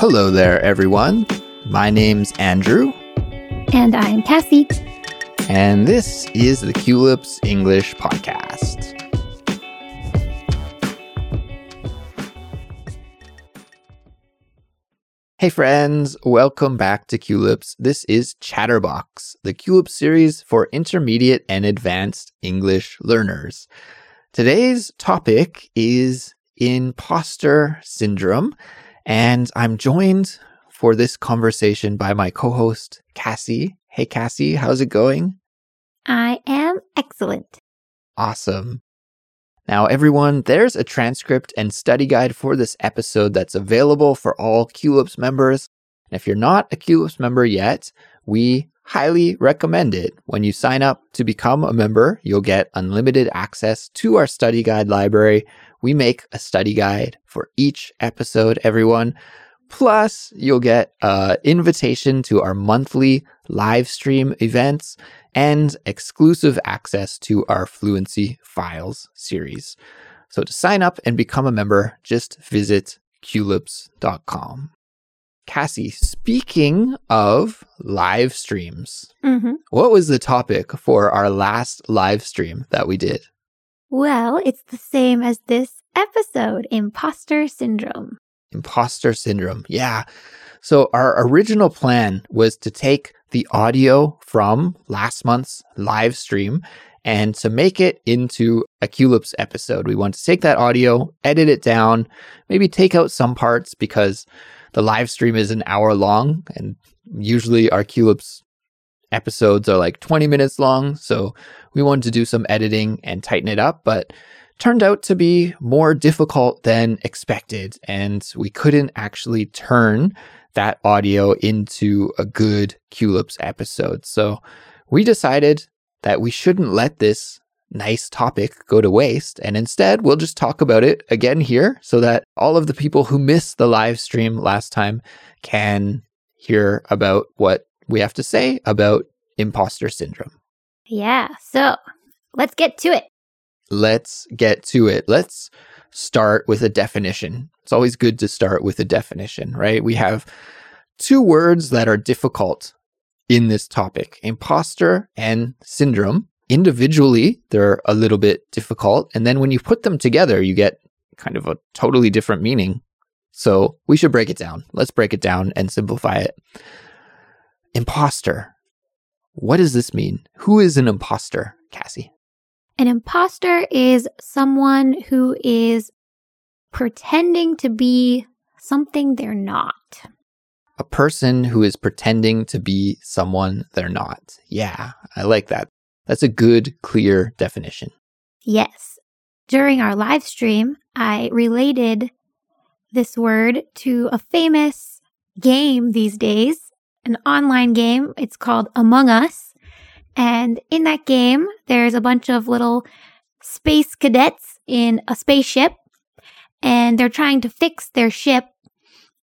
Hello there, everyone. My name's Andrew, And I'm Kassy. and this is the Culips English Podcast. Hey, friends, welcome back to Culips. This is Chatterbox, the Culips series for intermediate and advanced English learners. Today's topic is imposter syndrome, and I'm joined for this conversation by my co host, Kassy. Hey, Kassy, how's it going? I am excellent. Awesome. Now, everyone, there's a transcript and study guide for this episode that's available for all Culips members. And if you're not a Culips member yet, we highly recommend it. When you sign up to become a member, you'll get unlimited access to our study guide library. We make a study guide for each episode, everyone. Plus, you'll get an invitation to our monthly live stream events and exclusive access to our Fluency Files series. So to sign up and become a member, just visit culips.com. Kassy, speaking of live streams, hmm what was the topic for our last live stream that we did? Well, it's the same as this episode imposter syndrome. Imposter syndrome. Yeah. So our original plan was to take the audio from last month's live stream and to make it into a Culips episode. We want to take that audio, edit it down, maybe take out some parts because the live stream is an hour long and usually our Culips episodes are like 20 minutes long. So we wanted to do some editing and tighten it up, but turned out to be more difficult than expected. And we couldn't actually turn that audio into a good Culips episode. So we decided that we shouldn't let this nice topic go to waste. And instead, we'll just talk about it again here so that all of the people who missed the live stream last time can hear about what we have to say about imposter syndrome. Yeah, so let's get to it. let's get to it. Let's start with a definition. It's always good to start with a definition, right? We have two words that are difficult in this topic imposter and syndrome. Individually, they're a little bit difficult. And then when you put them together, you get kind of a totally different meaning. So we should break it down. Let's break it down and simplify it. Imposter. What does this mean? Who is an imposter, Kassy? An imposter is someone who is pretending to be something they're not. a person who is pretending to be someone they're not. Yeah, I like that. That's a good, clear definition. Yes. During our live stream, I related this word to a famous game these days, an online game. It's called Among Us. And in that game, there's a bunch of little space cadets in a spaceship, and they're trying to fix their ship.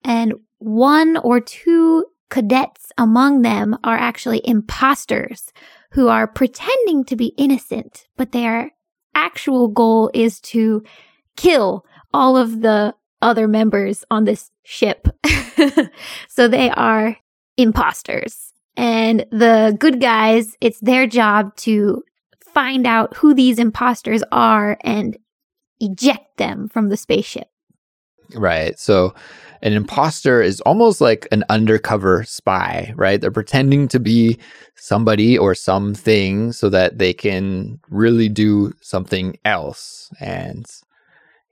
And one or two cadets among them are actually imposters who are pretending to be innocent, but their actual goal is to kill all of the other members on this ship. so they are imposters. And the good guys, it's their job to find out who these imposters are and eject them from the spaceship. Right. So an imposter is almost like an undercover spy, right? They're pretending to be somebody or something so that they can really do something else. And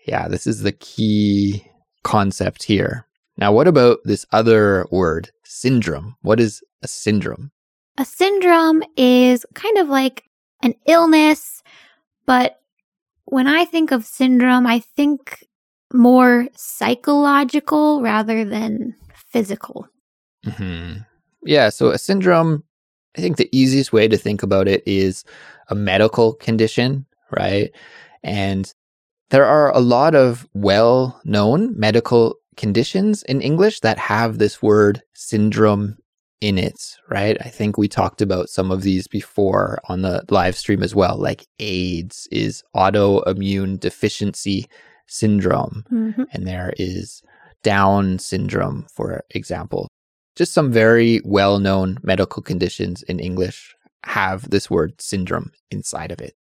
yeah, this is the key concept here. Now, what about this other word, syndrome? What is a syndrome? A syndrome is kind of like an illness, but when I think of syndrome, I think more psychological rather than physical. hmm Yeah, so a syndrome, I think the easiest way to think about it is a medical condition, right? And there are a lot of well known medical conditions in English that have this word syndrome in it, right? I think we talked about some of these before on the live stream as well. Like AIDS is autoimmune deficiency syndrome Mhm. and there is Down syndrome, for example. Just some very well known medical conditions in English have this word syndrome inside of it.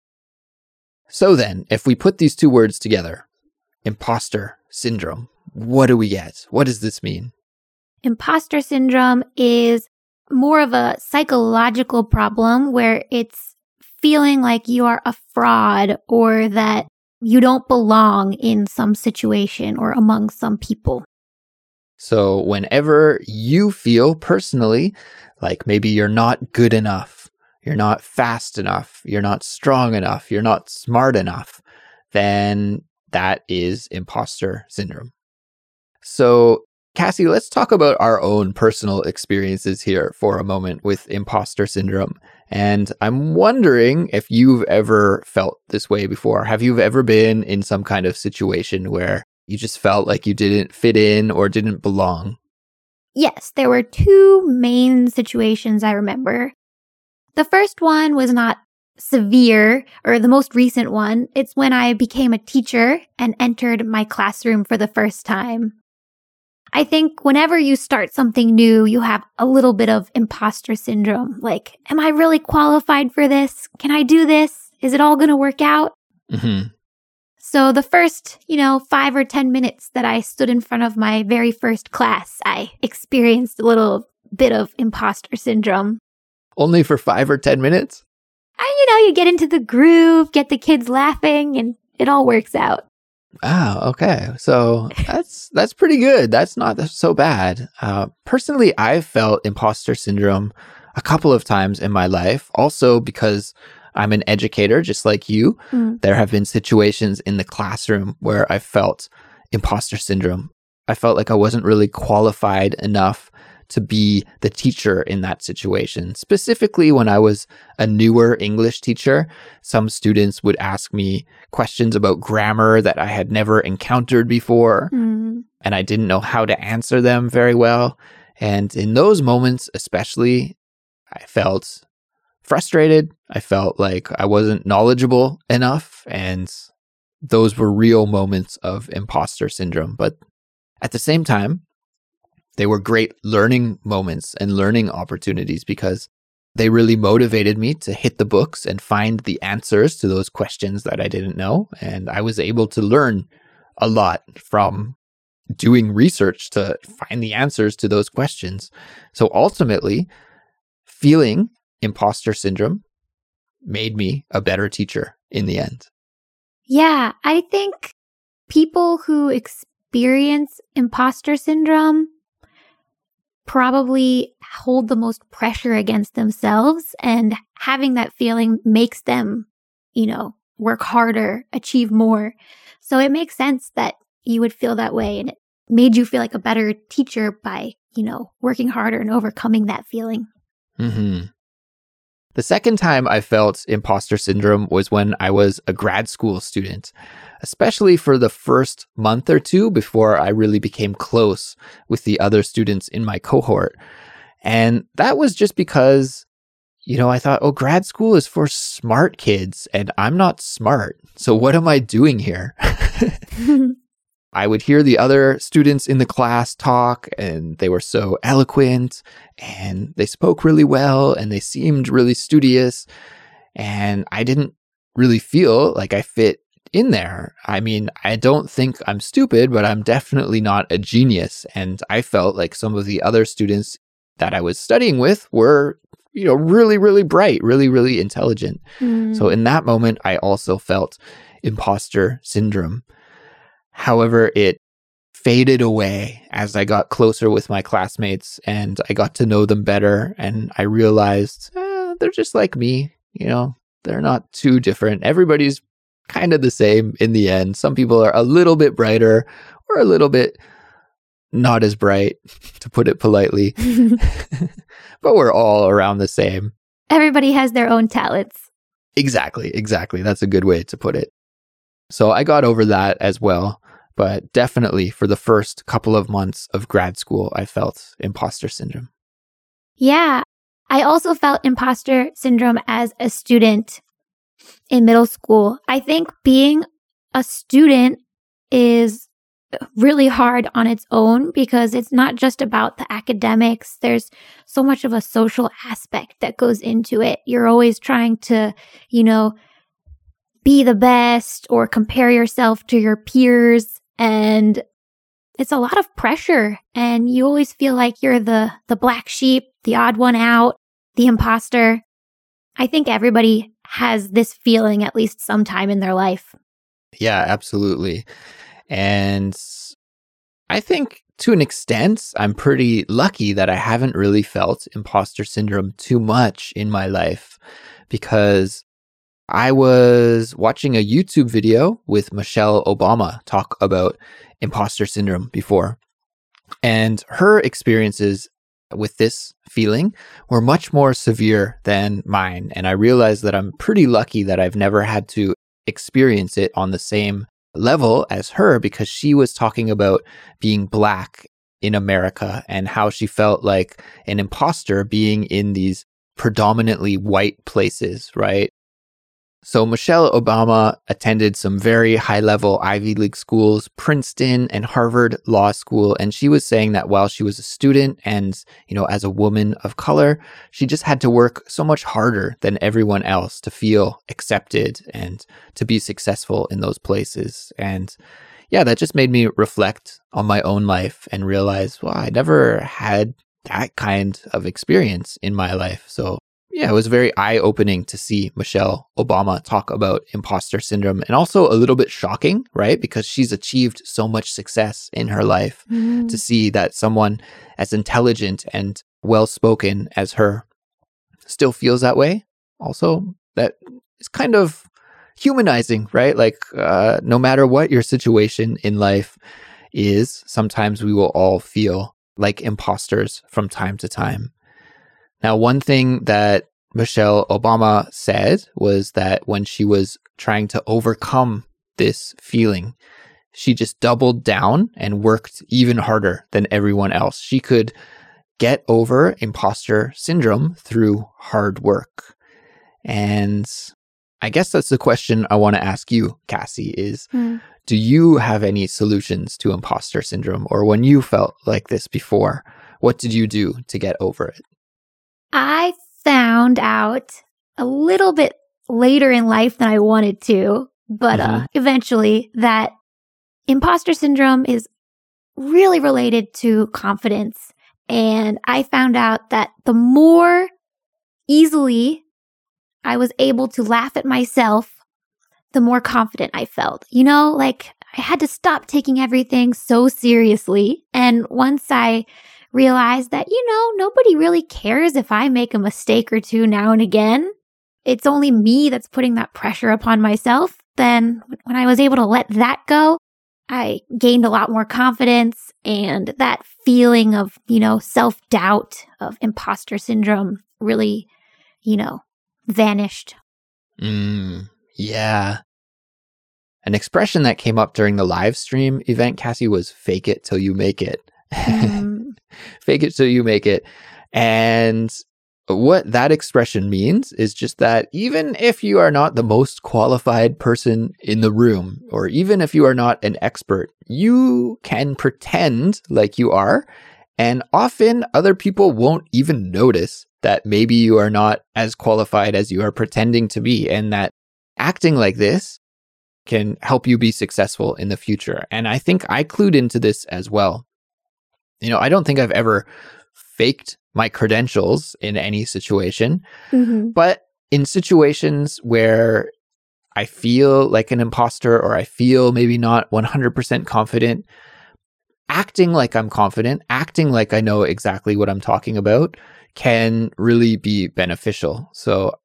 So then, if we put these two words together, imposter syndrome, what do we get? What does this mean? Imposter syndrome is more of a psychological problem where it's feeling like you are a fraud or that you don't belong in some situation or among some people. So, whenever you feel personally like maybe you're not good enough, you're not fast enough, you're not strong enough, you're not smart enough, then that is imposter syndrome. So, Kassy, let's talk about our own personal experiences here for a moment with imposter syndrome. And I'm wondering if you've ever felt this way before. Have you ever been in some kind of situation where you just felt like you didn't fit in or didn't belong? Yes, there were two main situations I remember. The first one was not severe, or the most recent one. It's when I became a teacher and entered my classroom for the first time. I think whenever you start something new, you have a little bit of imposter syndrome. Like, am I really qualified for this? Can I do this? Is it all going to work out? Mm-hmm. So the first, you know, five or 10 minutes that I stood in front of my very first class, I experienced a little bit of imposter syndrome. Only for five or 10 minutes? And, you know, you get into the groove, get the kids laughing, and it all works out. Oh, okay. So that's that's pretty good. That's not so bad. Uh, personally, I've felt imposter syndrome a couple of times in my life. Also, because I'm an educator, just like you, mm. there have been situations in the classroom where I felt imposter syndrome. I felt like I wasn't really qualified enough to be the teacher in that situation. Specifically, when I was a newer English teacher, some students would ask me questions about grammar that I had never encountered before, mm. and I didn't know how to answer them very well. And in those moments, especially, I felt frustrated. I felt like I wasn't knowledgeable enough. And those were real moments of imposter syndrome. But at the same time, they were great learning moments and learning opportunities because they really motivated me to hit the books and find the answers to those questions that I didn't know. And I was able to learn a lot from doing research to find the answers to those questions. So ultimately, feeling imposter syndrome made me a better teacher in the end. Yeah, I think people who experience imposter syndrome probably hold the most pressure against themselves and having that feeling makes them, you know, work harder, achieve more. So it makes sense that you would feel that way and it made you feel like a better teacher by, you know, working harder and overcoming that feeling. hmm The second time I felt imposter syndrome was when I was a grad school student especially for the first month or two before I really became close with the other students in my cohort. And that was just because, you know, I thought, oh, grad school is for smart kids and I'm not smart. So what am I doing here? I would hear the other students in the class talk, and they were so eloquent and they spoke really well and they seemed really studious. And I didn't really feel like I fit in there. I mean, I don't think I'm stupid, but I'm definitely not a genius. And I felt like some of the other students that I was studying with were, you know, really, really bright, really, really intelligent. Mm. So in that moment, I also felt imposter syndrome. However, it faded away as I got closer with my classmates and I got to know them better. And I realized eh, they're just like me, you know, they're not too different. Everybody's kind of the same in the end. Some people are a little bit brighter or a little bit not as bright, to put it politely. but we're all around the same. Everybody has their own talents. Exactly, exactly. That's a good way to put it. So I got over that as well. But definitely for the first couple of months of grad school, I felt imposter syndrome. Yeah. I also felt imposter syndrome as a student in middle school. I think being a student is really hard on its own because it's not just about the academics. There's so much of a social aspect that goes into it. You're always trying to, you know, be the best or compare yourself to your peers and it's a lot of pressure and you always feel like you're the the black sheep, the odd one out, the imposter. I think everybody has this feeling at least sometime in their life. Yeah, absolutely. And I think to an extent, I'm pretty lucky that I haven't really felt imposter syndrome too much in my life because I was watching a YouTube video with Michelle Obama talk about imposter syndrome before. And her experiences with this feeling were much more severe than mine. And I realized that I'm pretty lucky that I've never had to experience it on the same level as her because she was talking about being black in America and how she felt like an imposter being in these predominantly white places, right? So Michelle Obama attended some very high level Ivy League schools, Princeton and Harvard Law School. And she was saying that while she was a student and, you know, as a woman of color, she just had to work so much harder than everyone else to feel accepted and to be successful in those places. And yeah, that just made me reflect on my own life and realize, well, I never had that kind of experience in my life. So yeah, it was very eye opening to see Michelle Obama talk about imposter syndrome and also a little bit shocking, right? Because she's achieved so much success in her life mm. to see that someone as intelligent and well spoken as her still feels that way. Also, that is kind of humanizing, right? Like, uh, no matter what your situation in life is, sometimes we will all feel like imposters from time to time. Now, one thing that Michelle Obama said was that when she was trying to overcome this feeling, she just doubled down and worked even harder than everyone else. She could get over imposter syndrome through hard work. And I guess that's the question I want to ask you, Kassy, is mm. do you have any solutions to imposter syndrome or when you felt like this before, what did you do to get over it? I found out a little bit later in life than I wanted to, but uh, mm-hmm. uh, eventually that imposter syndrome is really related to confidence. And I found out that the more easily I was able to laugh at myself, the more confident I felt. You know, like I had to stop taking everything so seriously. And once I realize that, you know, nobody really cares if I make a mistake or two now and again. It's only me that's putting that pressure upon myself. Then when I was able to let that go, I gained a lot more confidence and that feeling of, you know, self doubt of imposter syndrome really, you know, vanished. Mm, yeah. An expression that came up during the live stream event, Kassy, was fake it till you make it. Mm. Fake it till you make it. And what that expression means is just that even if you are not the most qualified person in the room, or even if you are not an expert, you can pretend like you are. And often other people won't even notice that maybe you are not as qualified as you are pretending to be. And that acting like this can help you be successful in the future. And I think I clued into this as well you know, I don't think I've ever faked my credentials in any situation, mm-hmm. but in situations where I feel like an imposter or I feel maybe not 100% confident, acting like I'm confident, acting like I know exactly what I'm talking about can really be beneficial. So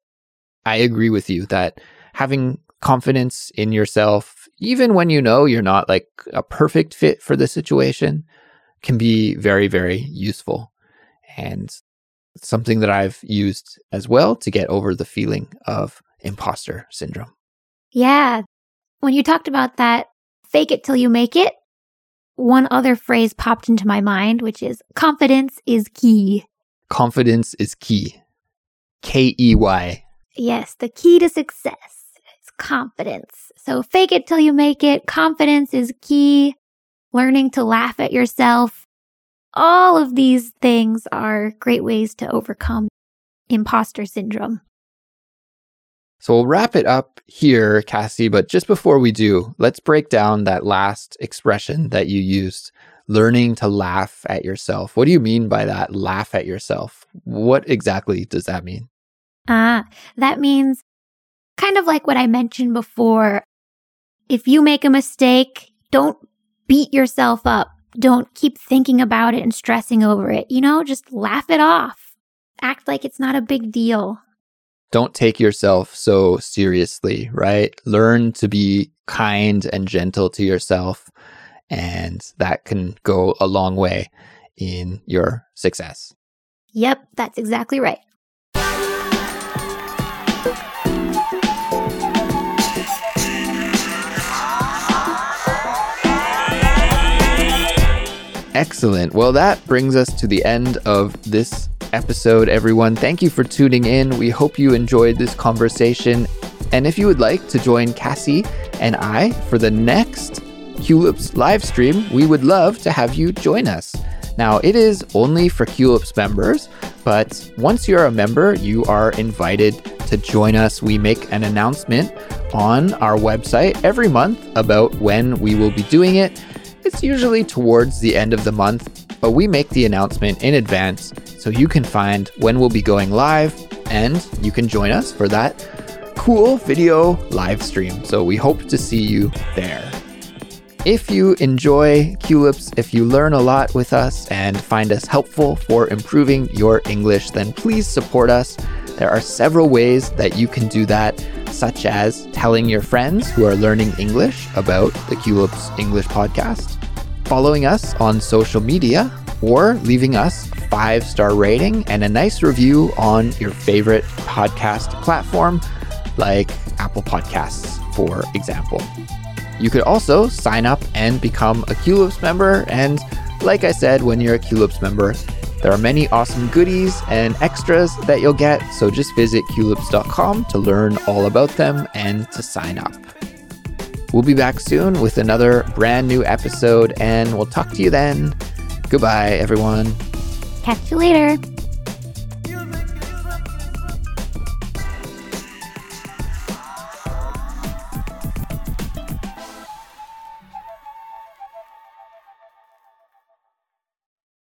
I agree with you that having confidence in yourself, even when you know you're not like a perfect fit for the situation, can be very, very useful. And something that I've used as well to get over the feeling of imposter syndrome. Yeah. When you talked about that, fake it till you make it, one other phrase popped into my mind, which is confidence is key. Confidence is key. K E Y. Yes, the key to success is confidence. So fake it till you make it. Confidence is key. Learning to laugh at yourself. All of these things are great ways to overcome imposter syndrome. So we'll wrap it up here, Kassy. But just before we do, let's break down that last expression that you used learning to laugh at yourself. What do you mean by that? Laugh at yourself. What exactly does that mean? Ah, that means kind of like what I mentioned before. If you make a mistake, don't beat yourself up. Don't keep thinking about it and stressing over it. You know, just laugh it off. Act like it's not a big deal don't take yourself so seriously, right? Learn to be kind and gentle to yourself. And that can go a long way in your success. Yep, that's exactly right. Excellent. Well, that brings us to the end of this episode, everyone. Thank you for tuning in. We hope you enjoyed this conversation. And if you would like to join Kassy and I for the next Culips live stream, we would love to have you join us. Now, it is only for Culips members, but once you're a member, you are invited to join us. We make an announcement on our website every month about when we will be doing it. It's usually towards the end of the month, but we make the announcement in advance so you can find when we'll be going live and you can join us for that cool video live stream. So we hope to see you there. If you enjoy Culips, if you learn a lot with us and find us helpful for improving your English, then please support us. There are several ways that you can do that, such as telling your friends who are learning English about the Culips English podcast following us on social media, or leaving us a five star rating and a nice review on your favorite podcast platform, like Apple Podcasts, for example. You could also sign up and become a Culips member. And like I said, when you're a Culips member, there are many awesome goodies and extras that you'll get. So just visit culips.com to learn all about them and to sign up. We'll be back soon with another brand new episode, and we'll talk to you then. Goodbye, everyone. Catch you later.